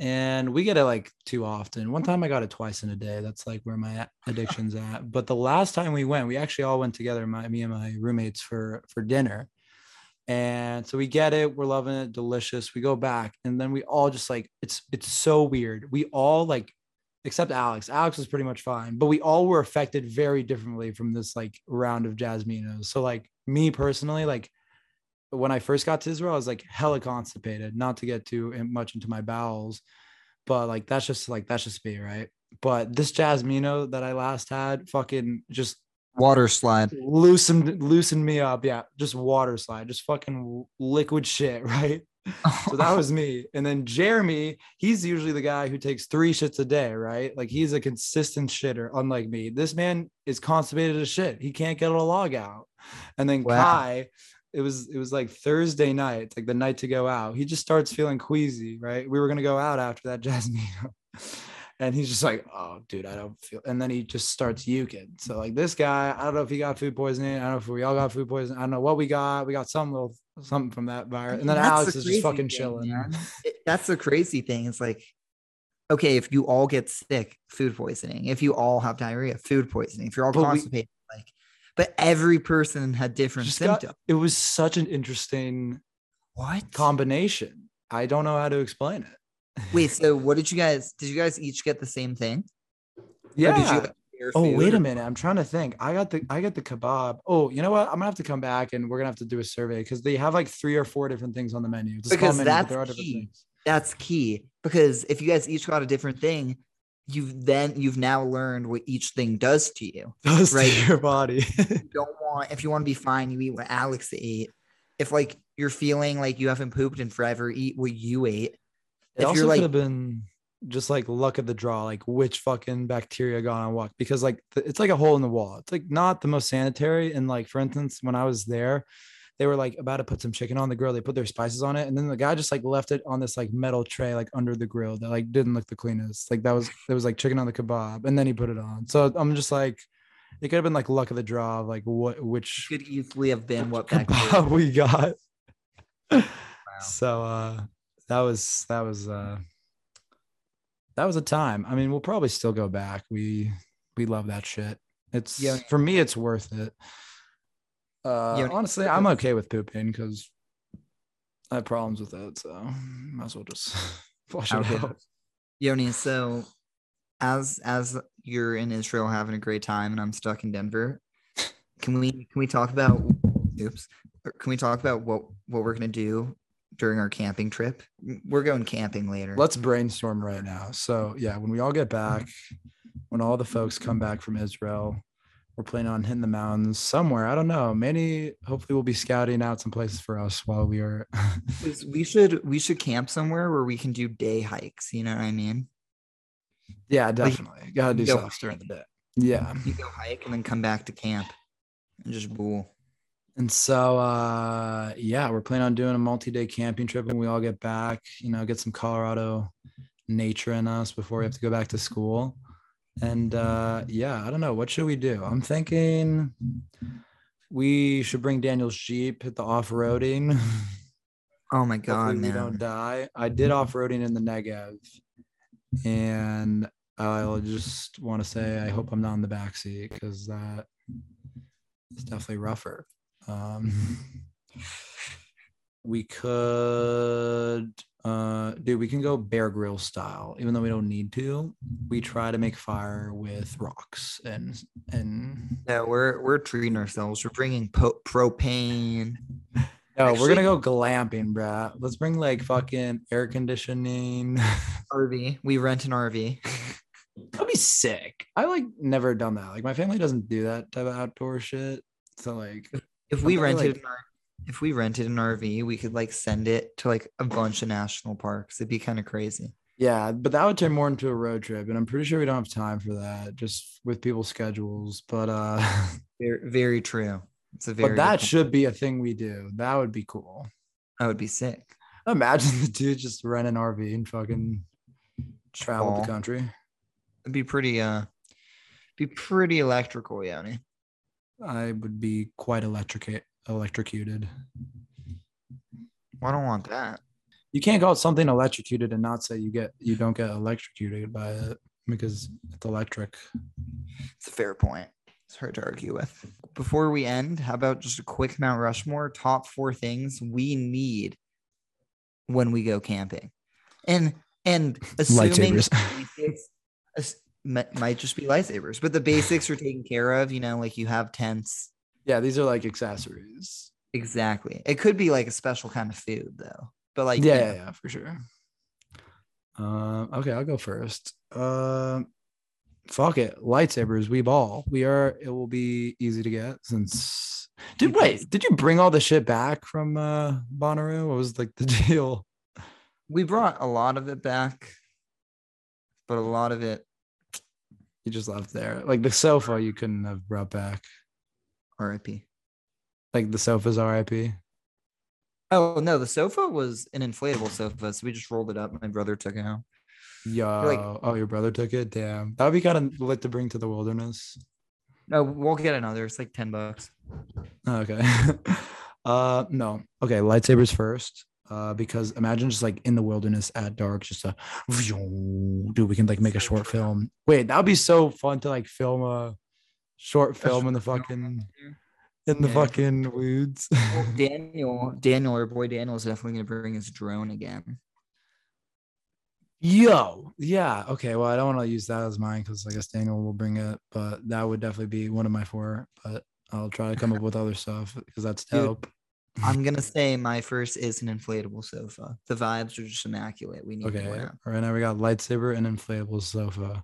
And we get it like too often. One hmm. time I got it twice in a day. That's like where my addiction's at. But the last time we went, we actually all went together, my me and my roommates for for dinner. And so we get it, we're loving it, delicious. We go back, and then we all just like it's it's so weird. We all like, except Alex. Alex was pretty much fine, but we all were affected very differently from this like round of Jasminos. So like me personally, like when I first got to Israel, I was like hella constipated, not to get too much into my bowels, but like that's just like that's just me, right? But this Jasmino that I last had fucking just Water slide. loosened loosened me up. Yeah, just water slide, just fucking liquid shit, right? So that was me. And then Jeremy, he's usually the guy who takes three shits a day, right? Like he's a consistent shitter, unlike me. This man is constipated as shit. He can't get a log out. And then Wow. Kai, it was it was like Thursday night, like the night to go out. He just starts feeling queasy, right? We were gonna go out after that Jasmine. And he's just like, oh, dude, I don't feel. And then he just starts yuking. So like this guy, I don't know if he got food poisoning. I don't know if we all got food poisoning. I don't know what we got. We got some little something from that virus. And then That's the is just fucking thing, chilling. man. That's the crazy thing. It's like, okay, if you all get sick, food poisoning. If you all have diarrhea, food poisoning. If you're all But constipated, but every person had different Just got- symptoms. it was such an interesting what? combination. I don't know how to explain it. Wait, so what did you guys? Did you guys each get the same thing? Yeah. did you Oh wait a minute! I'm trying to think. I got the I got the kebab. Oh, you know what? I'm gonna have to come back and we're gonna have to do a survey because they have like three or four different things on the menu. Small Because menu, that's there are different key. things. That's key because if you guys each got a different thing, you've then you've now learned what each thing does to you. Does Right. to your body. You don't want if you want to be fine, you eat what Alex ate. If like you're feeling like you haven't pooped in forever, eat what you ate. It If also you're could like have been just like luck of the draw, like which fucking bacteria got on what. Because like th- it's like a hole in the wall. It's like not the most sanitary. And like for instance, when I was there, they were like about to put some chicken on the grill. They put their spices on it, and then the guy just like left it on this like metal tray like under the grill that like didn't look the cleanest. Like that was there was like chicken on the kebab, and then he put it on. So I'm just like, it could have been like luck of the draw of like what which could easily have been what kebab we got. So uh that was that was uh that was a time. I mean, we'll probably still go back. We we love that shit. It's Yeah. for me it's worth it. Uh Yeah. honestly, I'm okay with pooping because I have problems with it, so might as well just flush it out. Yoni, so as as you're in Israel having a great time and I'm stuck in Denver, can we can we talk about oops can we talk about what what we're gonna do during our camping trip? We're going camping later. Let's brainstorm right now. So yeah, when we all get back, when all the folks come back from Israel, we're planning on hitting the mountains somewhere. I don't know. Maybe hopefully we'll be scouting out some places for us while we are. We should we should camp somewhere where we can do day hikes. You know what I mean? yeah, definitely. Gotta do go stuff during the day. Yeah. You go hike and then come back to camp and just bool. And so uh yeah, we're planning on doing a multi-day camping trip when we all get back, you know, get some Colorado nature in us before we have to go back to school. And uh yeah, I don't know. What should we do? I'm thinking we should bring Daniel's Jeep, hit the off-roading. Oh my god, Hopefully we don't die. I did off-roading in the Negev. And I'll just want to say I hope I'm not in the backseat because that is definitely rougher. Um, we could uh dude we can go bear grill style even though we don't need to we try to make fire with rocks and and yeah we're we're treating ourselves. We're bringing po- propane. no we're gonna go glamping bruh let's bring like fucking air conditioning RV. We rent an RV. that'd be sick i like never done that like my family doesn't do that type of outdoor shit so like If we rented like- if we rented an RV, we could like send it to like a bunch of national parks. It'd be kind of crazy. Yeah, but that would turn more into a road trip, and I'm pretty sure we don't have time for that, just with people's schedules. But uh, Very, very true. It's a very. but that should be a thing we do. That would be cool. that would be sick. Imagine the dude just rent an RV and fucking travel the country. It'd be pretty. Uh, be pretty electrical, Yanni. I would be quite electric electrocuted. I don't want that. You can't call something electrocuted and not say you get you don't get electrocuted by it because it's electric. It's a fair point. It's hard to argue with. Before we end, how about just a quick Mount Rushmore top four things we need when we go camping, and and assuming basics might just be lightsabers, but the basics are taken care of. You know, like you have tents. Yeah, these are like accessories. Exactly. It could be like a special kind of food though, but like yeah, you yeah, know, yeah, for sure. Um, okay, I'll go first. Um, fuck it, lightsabers. We ball. We are. It will be easy to get since. Did wait? Did you bring all the shit back from uh Bonnaroo? What was like the deal? we brought a lot of it back, but a lot of it You just left there. Like the sofa, you couldn't have brought back. RIP. Like the sofa's RIP. Oh no, the sofa was an inflatable sofa, so we just rolled it up. My brother took it home. Yo, oh, your brother took it. Damn, that would be kind of lit to bring to the wilderness. No, we'll get another. It's like ten bucks. Okay. uh no. Okay, lightsabers first. Uh because imagine just like in the wilderness at dark, just a dude, we can like make a short film. Wait, that would be so fun to like film a short film in the fucking in the Yeah. fucking woods. Well, Daniel, Daniel, our boy Daniel is definitely gonna bring his drone again. Yo, yeah, okay. Well, I don't want to use that as mine because I guess Daniel will bring it, but that would definitely be one of my four. But I'll try to come up with other stuff because that's Dude, dope. I'm gonna say my first is an inflatable sofa. The vibes are just immaculate. We need Okay, right now we got lightsaber and inflatable sofa.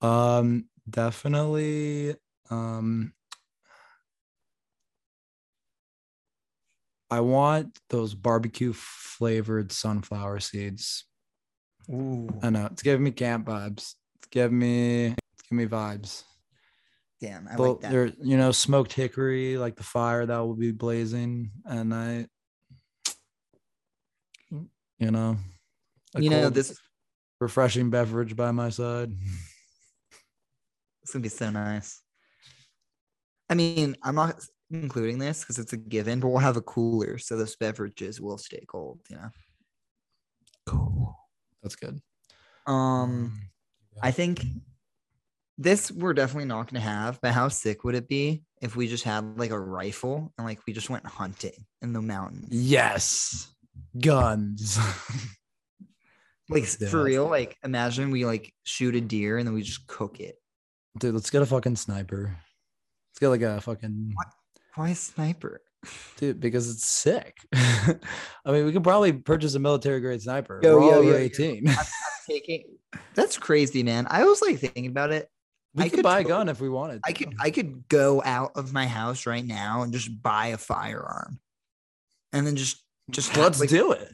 Um, definitely. Um, I want those barbecue flavored sunflower seeds. Ooh, I know it's giving me camp vibes. It's giving me, it's giving me vibes. damn, I Well, like that. there, you know, smoked hickory, like the fire that will be blazing at night. You know, You know, this refreshing beverage by my side. It's gonna be so nice. I mean, I'm not including this because it's a given, but we'll have a cooler so those beverages will stay cold. You know. Cool. That's good. Um, I think this we're definitely not gonna have. But how sick would it be if we just had like a rifle and like we just went hunting in the mountains? yes, guns. Like Let's for real. Like imagine we like shoot a deer and then we just cook it. Dude, let's get a fucking sniper. Let's get like a fucking Why a sniper? dude because it's sick. I mean, we could probably purchase a military grade sniper. Yo, We're all yo, over yo, yo. 18. Taking that's crazy, man. I was like thinking about it. we I could could buy a gun if we wanted. I could I could go out of my house right now and just buy a firearm, and then just just Let's like, do it.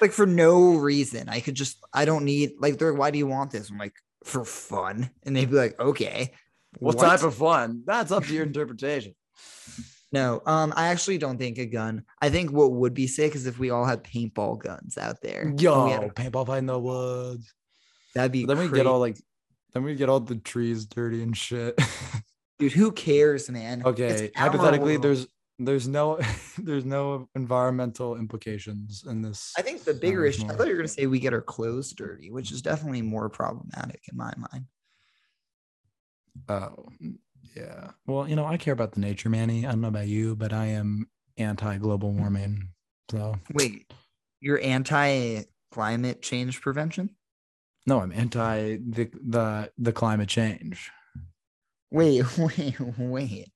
like for no reason. I could just I don't need like they're like, why do you want this? I'm like for fun, and they'd be like, okay. What, type of fun? That's up to your interpretation. No, um, I actually don't think a gun. I think what would be sick is if we all had paintball guns out there. Yo, had a- paintball fight in the woods. that'd be Then we crazy. get all like, then we get all the trees dirty and shit. dude. Who cares, man? Okay, hypothetically, world. there's there's no there's no environmental implications in this. I think the bigger issue. I thought you were gonna say we get our clothes dirty, which is definitely more problematic in my mind. Oh, yeah. Well, you know, I care about the nature, Manny. I don't know about you, but I am anti global warming. So Wait, you're anti climate change prevention? no, I'm anti the the the climate change. Wait, wait, wait.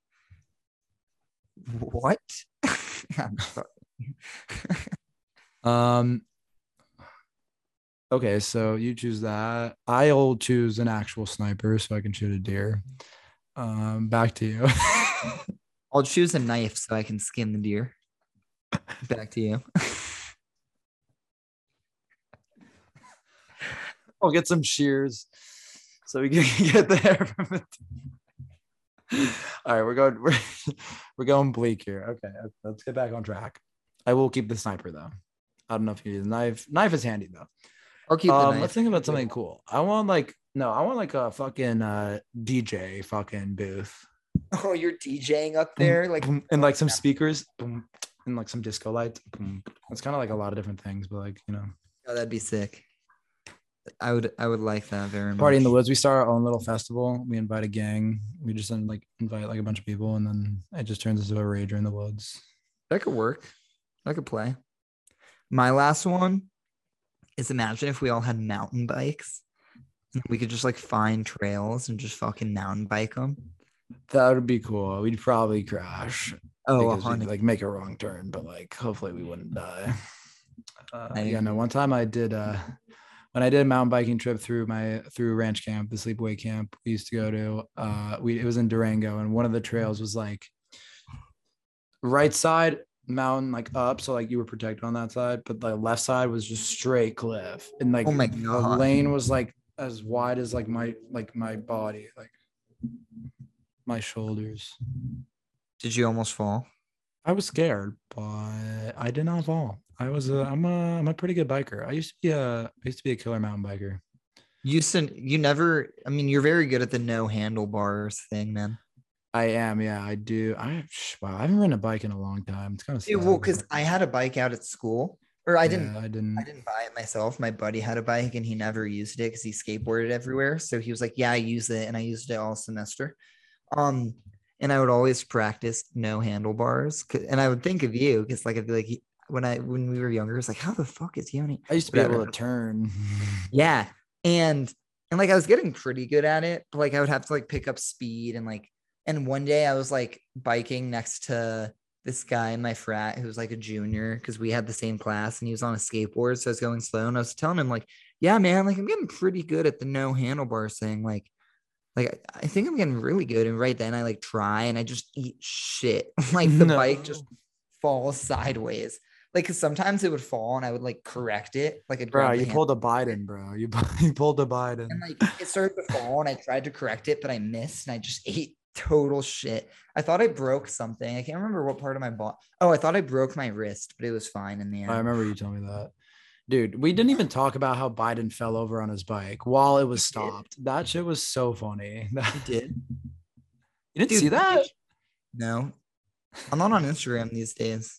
What? I'm sorry. Um. Okay, so you choose that. I'll choose an actual sniper so I can shoot a deer. Um, back to you. I'll choose a knife so I can skin the deer. Back to you. I'll get some shears so we can get there it. All right, we're going we're, we're going bleak here. Okay, let's get back on track. I will keep the sniper though. I don't know if you need a knife. Knife is handy though. I'll keep Um, let's think about something cool. I want like no, I want like a fucking uh DJ fucking booth. Oh, you're DJing up there, like Boom, and like some speakers, boom, and like some disco lights. Boom. It's kind of like a lot of different things, but like you know, oh, that'd be sick. I would, I would like that very much. party in the woods. We start our own little festival. We invite a gang. We just then like invite like a bunch of people, and then it just turns into a rager in the woods. That could work. That could play. My last one is imagine if we all had mountain bikes. and We could just like find trails and just fucking mountain bike them. That would be cool. We'd probably crash. Oh, because we'd, like make a wrong turn, but like hopefully we wouldn't die. Uh, I yeah, no. One time I did uh when I did a mountain biking trip through my through ranch camp, the sleepaway camp we used to go to. Uh, we it was in Durango, and one of the trails was like right side mountain like up, so like you were protected on that side, but the left side was just straight cliff, and like Oh my the God. lane was like as wide as like my like my body, like my shoulders. Did you almost fall? I was scared, but I did not fall. I was a I'm a I'm a pretty good biker. I used to be a I used to be a killer mountain biker. You said you never. I mean, you're very good at the no handlebars thing, man. I am, yeah, I do. I wow, I haven't ridden a bike in a long time. It's kind of Dude, well, because I had a bike out at school, or I didn't. I didn't. I didn't buy it myself. My buddy had a bike and he never used it because he skateboarded everywhere. So he was like, "Yeah, I use it," and I used it all semester. Um, and I would always practice no handlebars, and I would think of you because, like, I'd be like, when I when we were younger, it's like, how the fuck is he only? I used to be able to turn. Yeah, and and like I was getting pretty good at it, but like I would have to like pick up speed and like, and one day I was like biking next to this guy in my frat who was like a junior because we had the same class and he was on a skateboard, so I was going slow, and I was telling him like, yeah, man, like I'm getting pretty good at the no handlebars thing, like. Like I- think I'm getting really good, and right then I like try and I just eat shit. like the bike just falls sideways. Like 'cause sometimes it would fall and I would like correct it. Like I'd Bro, you pulled a Biden, bro. You, you pulled a Biden. and like it started to fall and I tried to correct it, but I missed and I just ate total shit. I thought I broke something. I can't remember what part of my body. Oh, I thought I broke my wrist, but it was fine in the end. I remember you telling me that. Dude, we didn't even talk about how Biden fell over on his bike while it was stopped. That shit was so funny. you I did. didn't Dude, see that? No. I'm not on Instagram these days.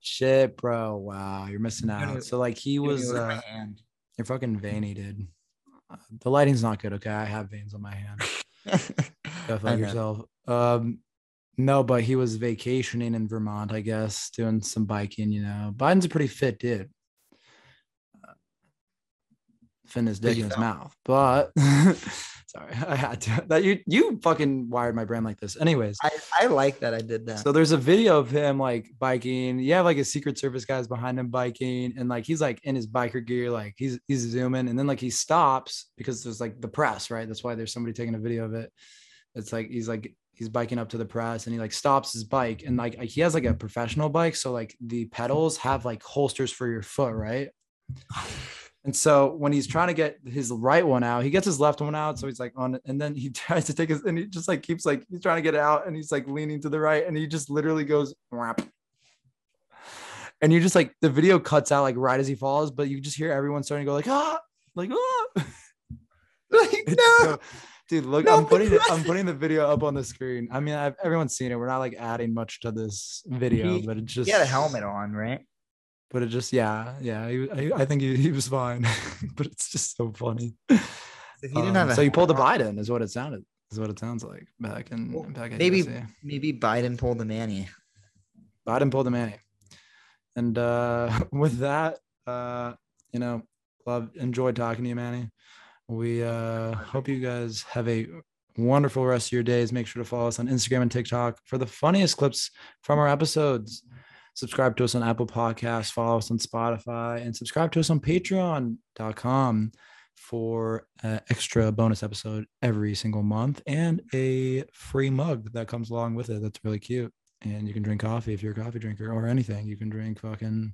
Shit, bro. Wow, you're missing out. So like he You was uh, you're fucking veiny, dude. Uh, The lighting's not good, okay? I have veins on my hand. Go I fuck yourself. Um no, but he was vacationing in Vermont, I guess, doing some biking, you know. Biden's a pretty fit dude. Uh, Fin his dick in his mouth. But sorry, I had to. That you you fucking wired my brain like this. Anyways, I, I like that I did that. so there's a video of him like biking. You have like a Secret Service guys behind him biking, and like he's like in his biker gear, like he's he's zooming, and then like he stops because there's like the press, right? That's why there's somebody taking a video of it. It's like he's like he's biking up to the press, and he like stops his bike, and like he has like a professional bike, so like the pedals have like holsters for your foot, right? And so when he's trying to get his right one out, he gets his left one out. So he's like on. And then he tries to take his, and he just like keeps like, he's trying to get it out and he's like leaning to the right. And he just literally goes. And you just like, the video cuts out like right as he falls, but you just hear everyone starting to go like, ah, like, ah. like, no. so- dude, look, No, I'm putting it, I'm putting the video up on the screen. I mean, I've, everyone's seen it. We're not like adding much to this video, He- but it just, he had a helmet on, right? But it just, yeah, yeah. He, I, I think he, he was fine, but it's just so funny. So he didn't Um, have so you pulled the. Biden, is what it sounded, is what it sounds like back in Well, back at maybe- USA. Maybe Biden pulled the Manny. Biden pulled the Manny. And uh, with that, uh, you know, love enjoyed talking to you, Manny. We uh, hope you guys have a wonderful rest of your days. Make sure to follow us on Instagram and TikTok for the funniest clips from our episodes. Subscribe to us on Apple Podcasts, follow us on Spotify, and subscribe to us on patreon.com for an extra bonus episode every single month and a free mug that comes along with it. That's really cute. And you can drink coffee if you're a coffee drinker or anything. You can drink fucking,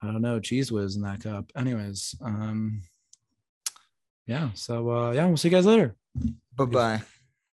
I don't know, cheese whiz in that cup. Anyways, um, yeah. So uh, yeah, we'll see you guys later. Bye bye.